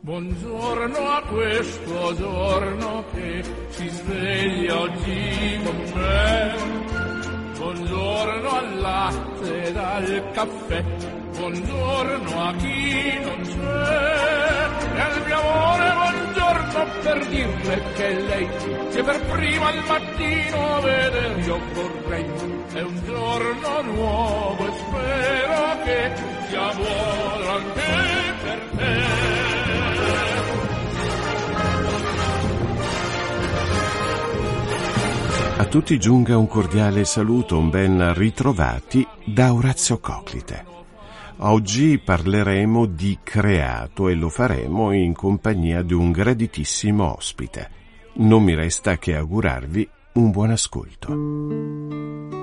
Buongiorno a questo giorno che si sveglia oggi con me. Buongiorno al latte ed al caffè. Buongiorno a chi non c'è. E al mio amore buongiorno per dirle che lei che per prima al mattino vedere io vorrei. È un giorno nuovo e spero che sia buono anche per te. A tutti giunga un cordiale saluto, un ben ritrovati da Orazio Coclite. Oggi parleremo di creato e lo faremo in compagnia di un graditissimo ospite. Non mi resta che augurarvi un buon ascolto.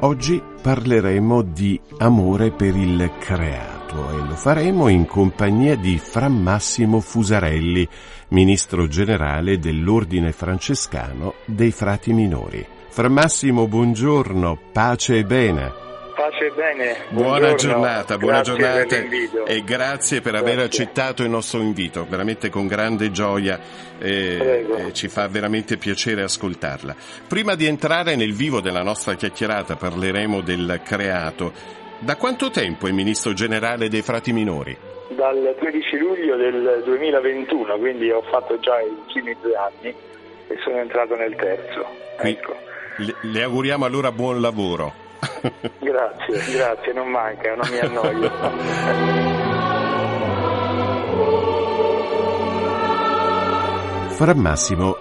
Oggi parleremo di amore per il creato e lo faremo in compagnia di Fra Massimo Fusarelli, ministro generale dell'Ordine francescano dei frati minori. Fra Massimo, buongiorno, pace e bene. Pace e bene. Buona giornata, buona grazie giornata e grazie per Grazie. aver accettato il nostro invito, veramente con grande gioia, Prego. eh, ci fa veramente piacere ascoltarla. Prima di entrare nel vivo della nostra chiacchierata parleremo del creato. Da quanto tempo è ministro generale dei frati minori? Dal 13 luglio del 2021, quindi ho fatto già i primi due anni e sono entrato nel terzo. Ecco. Le, le auguriamo allora buon lavoro. Grazie, grazie, non manca, non mi annoio. Fra Massimo,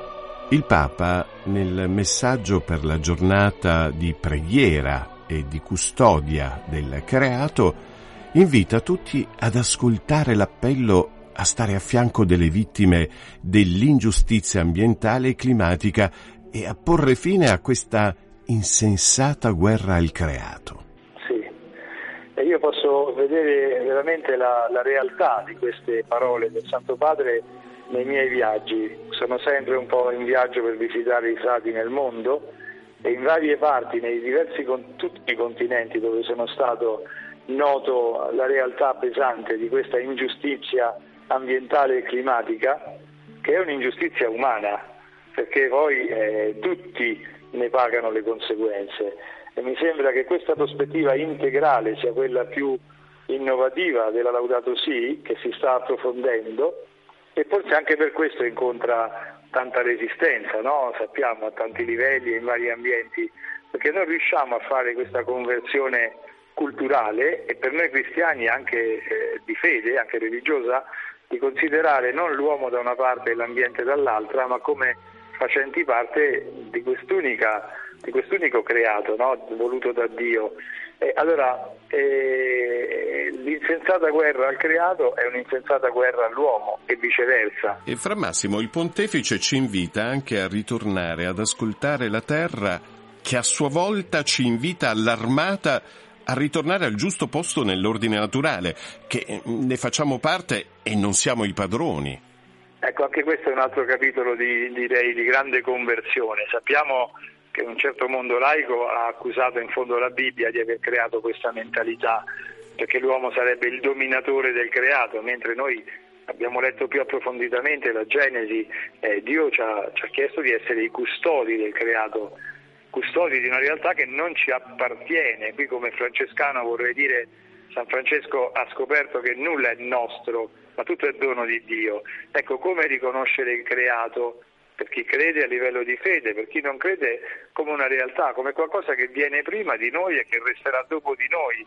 il Papa nel messaggio per la giornata di preghiera e di custodia del creato invita tutti ad ascoltare l'appello a stare a fianco delle vittime dell'ingiustizia ambientale e climatica e a porre fine a questa insensata guerra al creato. Sì, e io posso vedere veramente la, la realtà di queste parole del Santo Padre nei miei viaggi. Sono sempre un po' in viaggio per visitare i frati nel mondo e in varie parti, nei diversi tutti i continenti dove sono stato, noto la realtà pesante di questa ingiustizia ambientale e climatica, che è un'ingiustizia umana, perché poi eh, tutti ne pagano le conseguenze e mi sembra che questa prospettiva integrale sia quella più innovativa della Laudato Si che si sta approfondendo e forse anche per questo incontra tanta resistenza, no? sappiamo a tanti livelli e in vari ambienti, perché non riusciamo a fare questa conversione culturale e per noi cristiani anche eh, di fede, anche religiosa, di considerare non l'uomo da una parte e l'ambiente dall'altra, ma come facenti parte di, di quest'unico creato, no? voluto da Dio. E allora eh, l'insensata guerra al creato è un'insensata guerra all'uomo e viceversa. E fra Massimo, il pontefice ci invita anche a ritornare ad ascoltare la terra che a sua volta ci invita all'armata a ritornare al giusto posto nell'ordine naturale, che ne facciamo parte e non siamo i padroni. Ecco, anche questo è un altro capitolo di, direi, di grande conversione. Sappiamo che un certo mondo laico ha accusato in fondo la Bibbia di aver creato questa mentalità, perché l'uomo sarebbe il dominatore del creato, mentre noi abbiamo letto più approfonditamente la Genesi, eh, Dio ci ha, ci ha chiesto di essere i custodi del creato, custodi di una realtà che non ci appartiene. Qui come francescano vorrei dire San Francesco ha scoperto che nulla è nostro, ma tutto è dono di Dio. Ecco come riconoscere il creato per chi crede a livello di fede, per chi non crede come una realtà, come qualcosa che viene prima di noi e che resterà dopo di noi.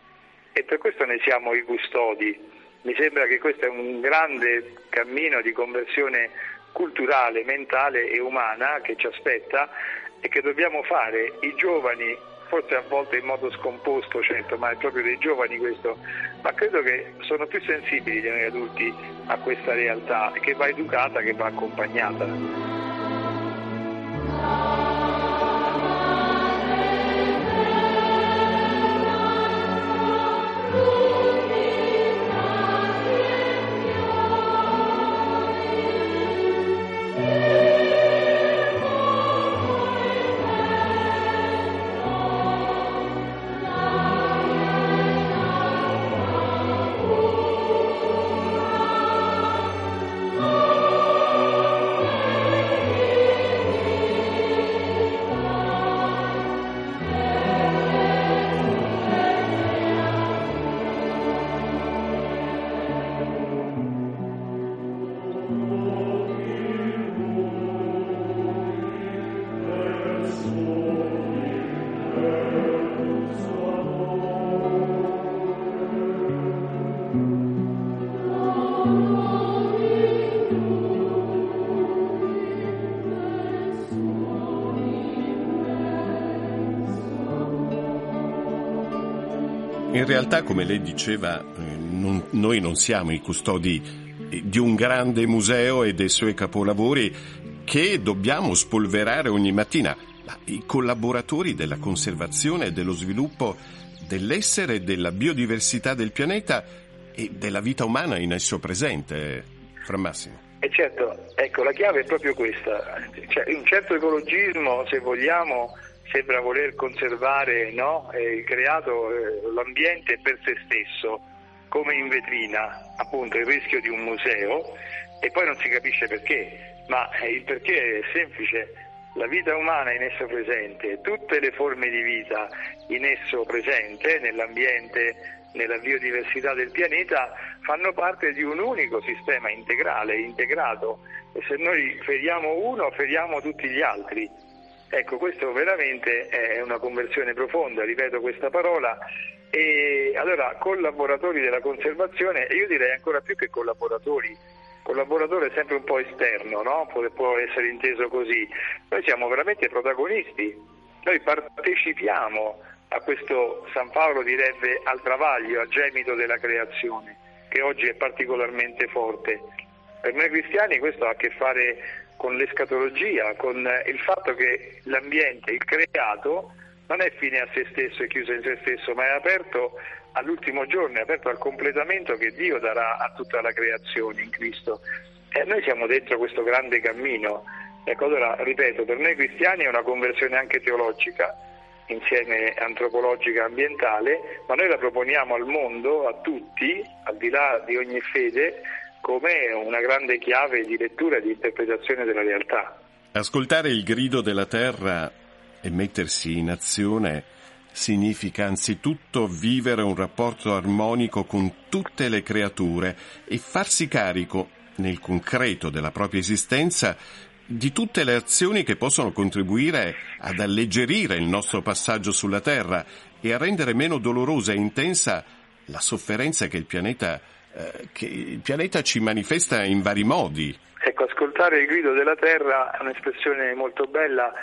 E per questo ne siamo i custodi. Mi sembra che questo è un grande cammino di conversione culturale, mentale e umana che ci aspetta e che dobbiamo fare i giovani, forse a volte in modo scomposto, certo, ma è proprio dei giovani questo, ma credo che sono più sensibili di noi adulti a questa realtà che va educata, che va accompagnata. In realtà, come lei diceva, eh, non, noi non siamo i custodi eh, di un grande museo e dei suoi capolavori che dobbiamo spolverare ogni mattina, ma i collaboratori della conservazione e dello sviluppo dell'essere e della biodiversità del pianeta e della vita umana in esso presente, Fra Massimo. E certo, ecco, la chiave è proprio questa, cioè, un certo ecologismo, se vogliamo, sembra voler conservare no, eh, il creato, eh, l'ambiente per se stesso, come in vetrina, appunto il rischio di un museo, e poi non si capisce perché, ma eh, il perché è semplice, la vita umana in esso presente, tutte le forme di vita in esso presente, nell'ambiente, nella biodiversità del pianeta, fanno parte di un unico sistema integrale, integrato, e se noi feriamo uno, feriamo tutti gli altri. Ecco, questo veramente è una conversione profonda, ripeto questa parola. E allora, collaboratori della conservazione, io direi ancora più che collaboratori, collaboratore è sempre un po' esterno, no? può, può essere inteso così. Noi siamo veramente protagonisti, noi partecipiamo a questo, San Paolo direbbe, al travaglio, al gemito della creazione, che oggi è particolarmente forte. Per noi cristiani questo ha a che fare con l'escatologia, con il fatto che l'ambiente, il creato, non è fine a se stesso e chiuso in se stesso, ma è aperto all'ultimo giorno, è aperto al completamento che Dio darà a tutta la creazione in Cristo. E noi siamo dentro questo grande cammino. Ecco, allora, ripeto, per noi cristiani è una conversione anche teologica, insieme antropologica e ambientale, ma noi la proponiamo al mondo, a tutti, al di là di ogni fede, come una grande chiave di lettura e di interpretazione della realtà. Ascoltare il grido della terra e mettersi in azione significa anzitutto vivere un rapporto armonico con tutte le creature e farsi carico, nel concreto della propria esistenza, di tutte le azioni che possono contribuire ad alleggerire il nostro passaggio sulla Terra e a rendere meno dolorosa e intensa la sofferenza che il pianeta eh, che il pianeta ci manifesta in vari modi. Ecco, ascoltare il grido della Terra è un'espressione molto bella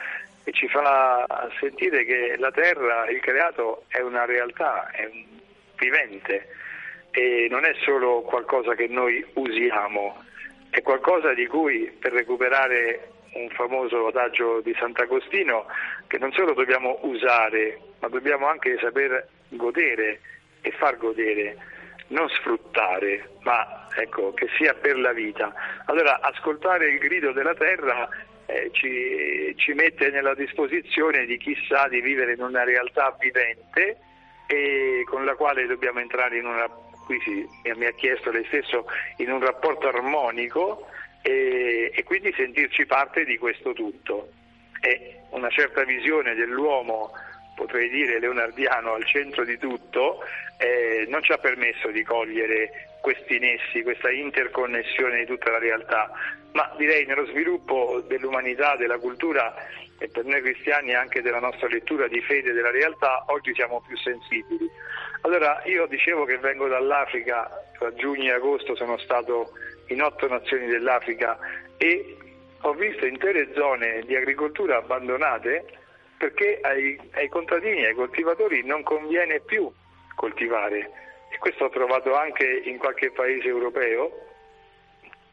e ci fa sentire che la Terra, il creato, è una realtà, è un vivente e non è solo qualcosa che noi usiamo, è qualcosa di cui, per recuperare un famoso adagio di Sant'Agostino, che non solo dobbiamo usare, ma dobbiamo anche saper godere e far godere, non sfruttare, ma ecco, che sia per la vita. Allora ascoltare il grido della terra eh, ci, ci, mette nella disposizione di chi sa di vivere in una realtà vivente e con la quale dobbiamo entrare in una, qui si, mi ha chiesto lei stesso, in un rapporto armonico e, e quindi sentirci parte di questo tutto. E una certa visione dell'uomo potrei dire leonardiano al centro di tutto, eh, non ci ha permesso di cogliere questi nessi, questa interconnessione di tutta la realtà, ma direi nello sviluppo dell'umanità, della cultura e per noi cristiani anche della nostra lettura di fede della realtà, oggi siamo più sensibili. Allora io dicevo che vengo dall'Africa, tra giugno e agosto sono stato in otto nazioni dell'Africa e ho visto intere zone di agricoltura abbandonate perché ai, ai contadini, ai coltivatori non conviene più coltivare e questo ho trovato anche in qualche paese europeo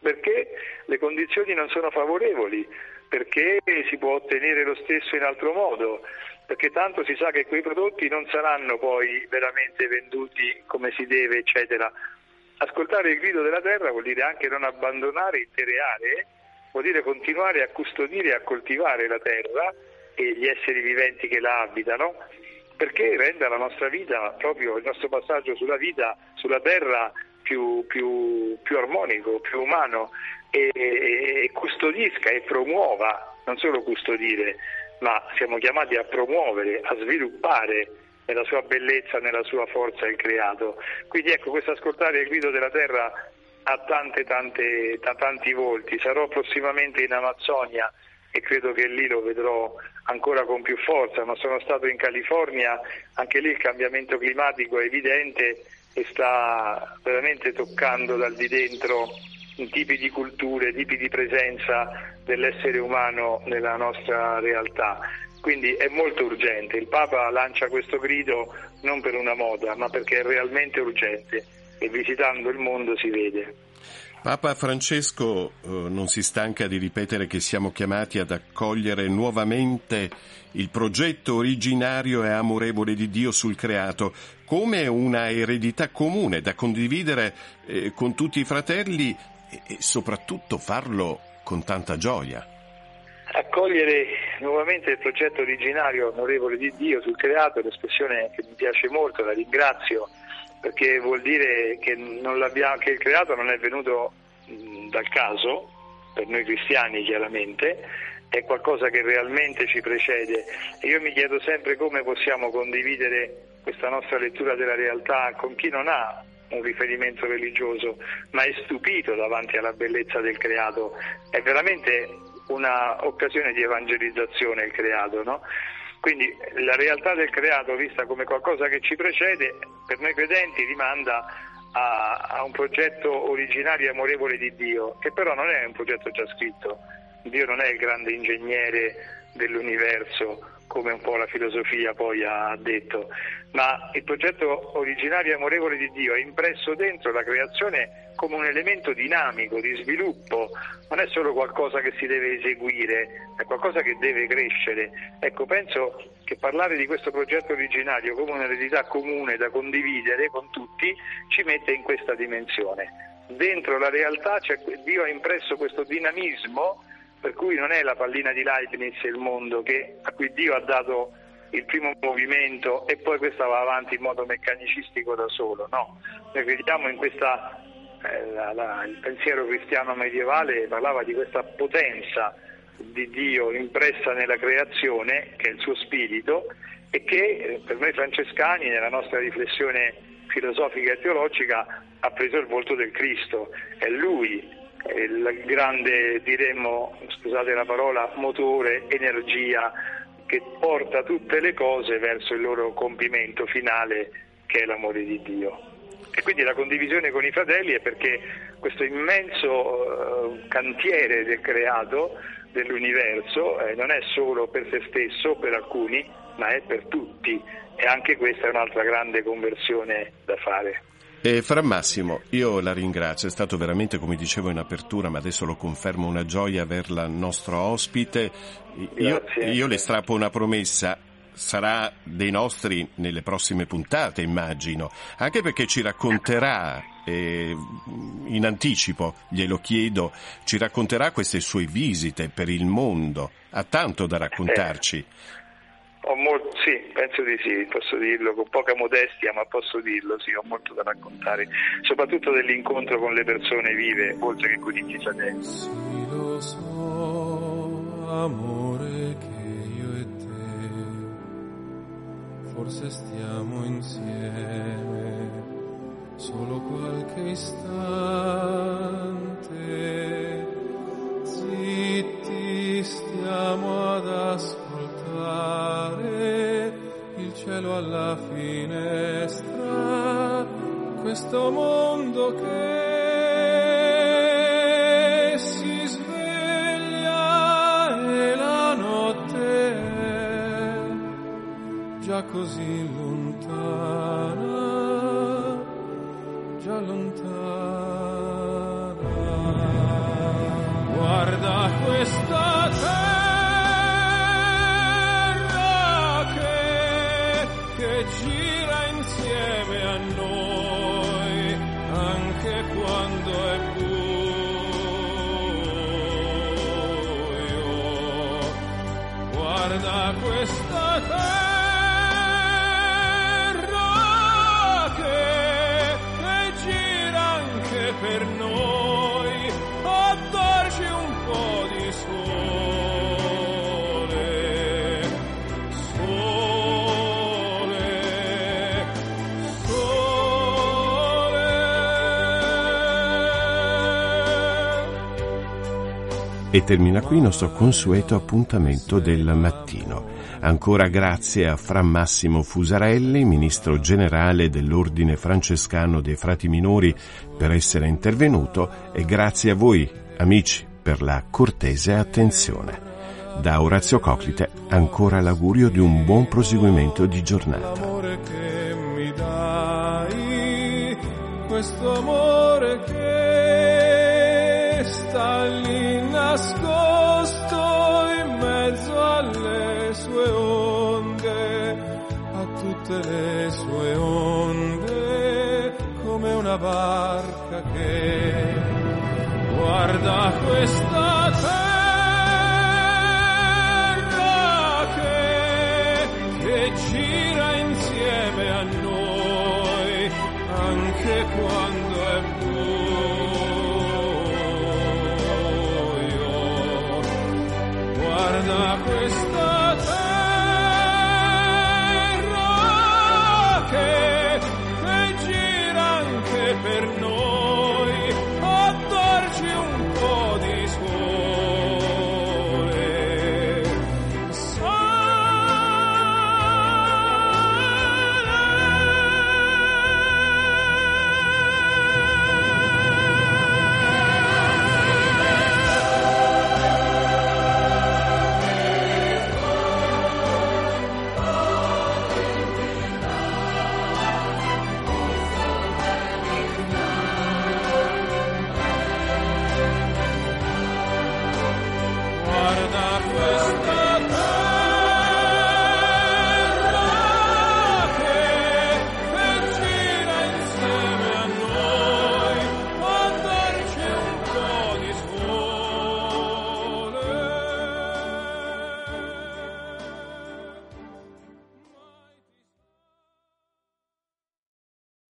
perché le condizioni non sono favorevoli, perché si può ottenere lo stesso in altro modo, perché tanto si sa che quei prodotti non saranno poi veramente venduti come si deve, eccetera. Ascoltare il grido della terra vuol dire anche non abbandonare intere aree, vuol dire continuare a custodire e a coltivare la terra e gli esseri viventi che la abitano, perché renda la nostra vita, proprio il nostro passaggio sulla vita, sulla terra, più, più, più armonico, più umano e, e custodisca e promuova, non solo custodire, ma siamo chiamati a promuovere, a sviluppare nella sua bellezza, nella sua forza il creato. Quindi ecco, questo ascoltare il grido della terra ha tante, tante, tanti volti. Sarò prossimamente in Amazzonia e credo che lì lo vedrò ancora con più forza, ma sono stato in California, anche lì il cambiamento climatico è evidente e sta veramente toccando dal di dentro tipi di culture, tipi di presenza dell'essere umano nella nostra realtà. Quindi è molto urgente. Il Papa lancia questo grido non per una moda, ma perché è realmente urgente e visitando il mondo si vede. Papa Francesco eh, non si stanca di ripetere che siamo chiamati ad accogliere nuovamente il progetto originario e amorevole di Dio sul creato come una eredità comune da condividere eh, con tutti i fratelli e, soprattutto farlo con tanta gioia. Accogliere nuovamente il progetto originario amorevole di Dio sul creato è un'espressione che mi piace molto, la ringrazio perché vuol dire che, che il creato non è venuto dal caso, per noi cristiani chiaramente, è qualcosa che realmente ci precede e io mi chiedo sempre come possiamo condividere questa nostra lettura della realtà con chi non ha un riferimento religioso, ma è stupito davanti alla bellezza del creato. È veramente un'occasione di evangelizzazione il creato, no? Quindi la realtà del creato, vista come qualcosa che ci precede, per noi credenti rimanda a, a, un progetto originario e amorevole di Dio, che però non è un progetto già scritto. Dio non è il grande ingegnere dell'universo, come un po' la filosofia poi ha detto, ma il progetto originario e amorevole di Dio è impresso dentro la creazione come un elemento dinamico di sviluppo, non è solo qualcosa che si deve eseguire, è qualcosa che deve crescere. Ecco, penso che parlare di questo progetto originario come un'eredità comune da condividere con tutti ci mette in questa dimensione. Dentro la realtà Dio ha impresso questo dinamismo per cui non è la pallina di Leibniz il mondo che, a cui Dio ha dato il primo movimento e poi questa va avanti in modo meccanicistico da solo, no, noi crediamo in questa, eh, la, la, il pensiero cristiano medievale parlava di questa potenza di Dio impressa nella creazione, che è il suo spirito, e che eh, per noi francescani nella nostra riflessione filosofica e teologica ha preso il volto del Cristo, è Lui il grande, diremmo, scusate la parola, motore, energia che porta tutte le cose verso il loro compimento finale che è l'amore di Dio. E quindi la condivisione con i fratelli è perché questo immenso uh, cantiere del creato, dell'universo, eh, non è solo per se stesso, per alcuni, ma è per tutti. E anche questa è un'altra grande conversione da fare. E Fra Massimo, io la ringrazio, è stato veramente, come dicevo in apertura, ma adesso lo confermo, una gioia averla nostro ospite. Io, io, le strappo una promessa, sarà dei nostri nelle prossime puntate, immagino, anche perché ci racconterà, eh, in anticipo glielo chiedo, ci racconterà queste sue visite per il mondo, ha tanto da raccontarci. Eh. Molto, sì, penso di sì, posso dirlo con poca modestia, ma posso dirlo, sì, ho molto da raccontare, soprattutto dell'incontro con le persone vive, oltre che con i tifosi. Sì, lo so, amore, che io e te forse stiamo insieme solo qualche istante, zitti stiamo ad ascoltare cielo alla finestra, questo mondo che si sveglia e la notte è già così lontana, questa E termina qui il nostro consueto appuntamento del mattino. Ancora grazie a Fra Massimo Fusarelli, ministro generale dell'Ordine Francescano dei Frati Minori, per essere intervenuto e grazie a voi, amici, per la cortese attenzione. Da Orazio Coclite ancora l'augurio di un buon proseguimento di giornata. Nascosto in mezzo alle sue onde, a tutte le sue onde, come una barca che guarda questa buio. Guarda questa